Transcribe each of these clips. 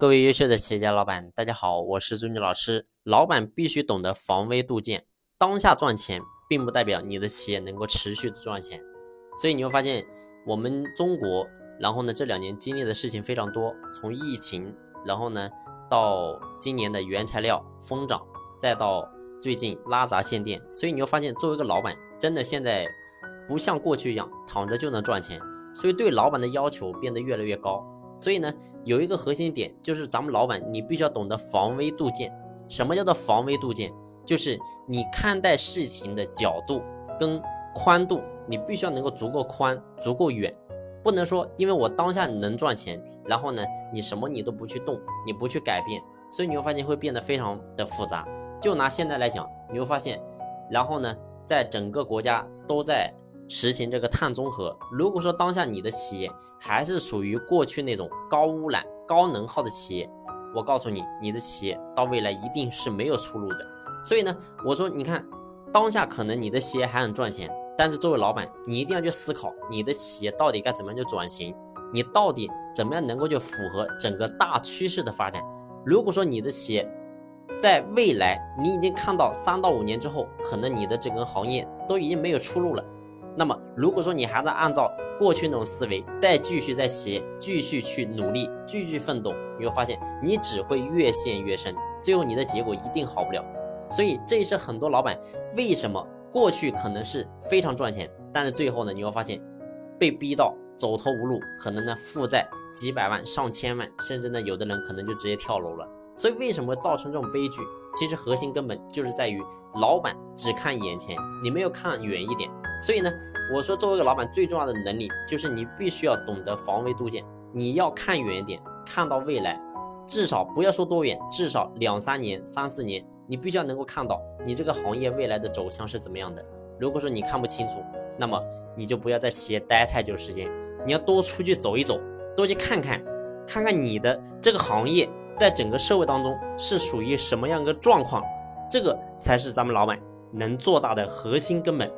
各位优秀的企业家老板，大家好，我是朱军老师。老板必须懂得防微杜渐，当下赚钱，并不代表你的企业能够持续的赚钱。所以你会发现，我们中国，然后呢，这两年经历的事情非常多，从疫情，然后呢，到今年的原材料疯涨，再到最近拉闸限电。所以你会发现，作为一个老板，真的现在不像过去一样躺着就能赚钱，所以对老板的要求变得越来越高。所以呢，有一个核心点就是咱们老板，你必须要懂得防微杜渐。什么叫做防微杜渐？就是你看待事情的角度跟宽度，你必须要能够足够宽、足够远，不能说因为我当下能赚钱，然后呢，你什么你都不去动，你不去改变，所以你会发现会变得非常的复杂。就拿现在来讲，你会发现，然后呢，在整个国家都在。实行这个碳中和。如果说当下你的企业还是属于过去那种高污染、高能耗的企业，我告诉你，你的企业到未来一定是没有出路的。所以呢，我说，你看，当下可能你的企业还很赚钱，但是作为老板，你一定要去思考，你的企业到底该怎么样去转型，你到底怎么样能够去符合整个大趋势的发展。如果说你的企业在未来，你已经看到三到五年之后，可能你的整个行业都已经没有出路了。那么，如果说你还在按照过去那种思维，再继续在企业继续去努力、继续奋斗，你会发现你只会越陷越深，最后你的结果一定好不了。所以，这也是很多老板为什么过去可能是非常赚钱，但是最后呢，你会发现被逼到走投无路，可能呢负债几百万、上千万，甚至呢有的人可能就直接跳楼了。所以，为什么造成这种悲剧？其实核心根本就是在于老板只看眼前，你没有看远一点。所以呢，我说作为一个老板，最重要的能力就是你必须要懂得防微杜渐，你要看远一点，看到未来，至少不要说多远，至少两三年、三四年，你必须要能够看到你这个行业未来的走向是怎么样的。如果说你看不清楚，那么你就不要在企业待太久时间，你要多出去走一走，多去看看，看看你的这个行业在整个社会当中是属于什么样一个状况，这个才是咱们老板能做大的核心根本。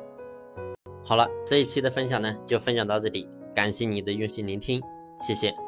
好了，这一期的分享呢，就分享到这里，感谢你的用心聆听，谢谢。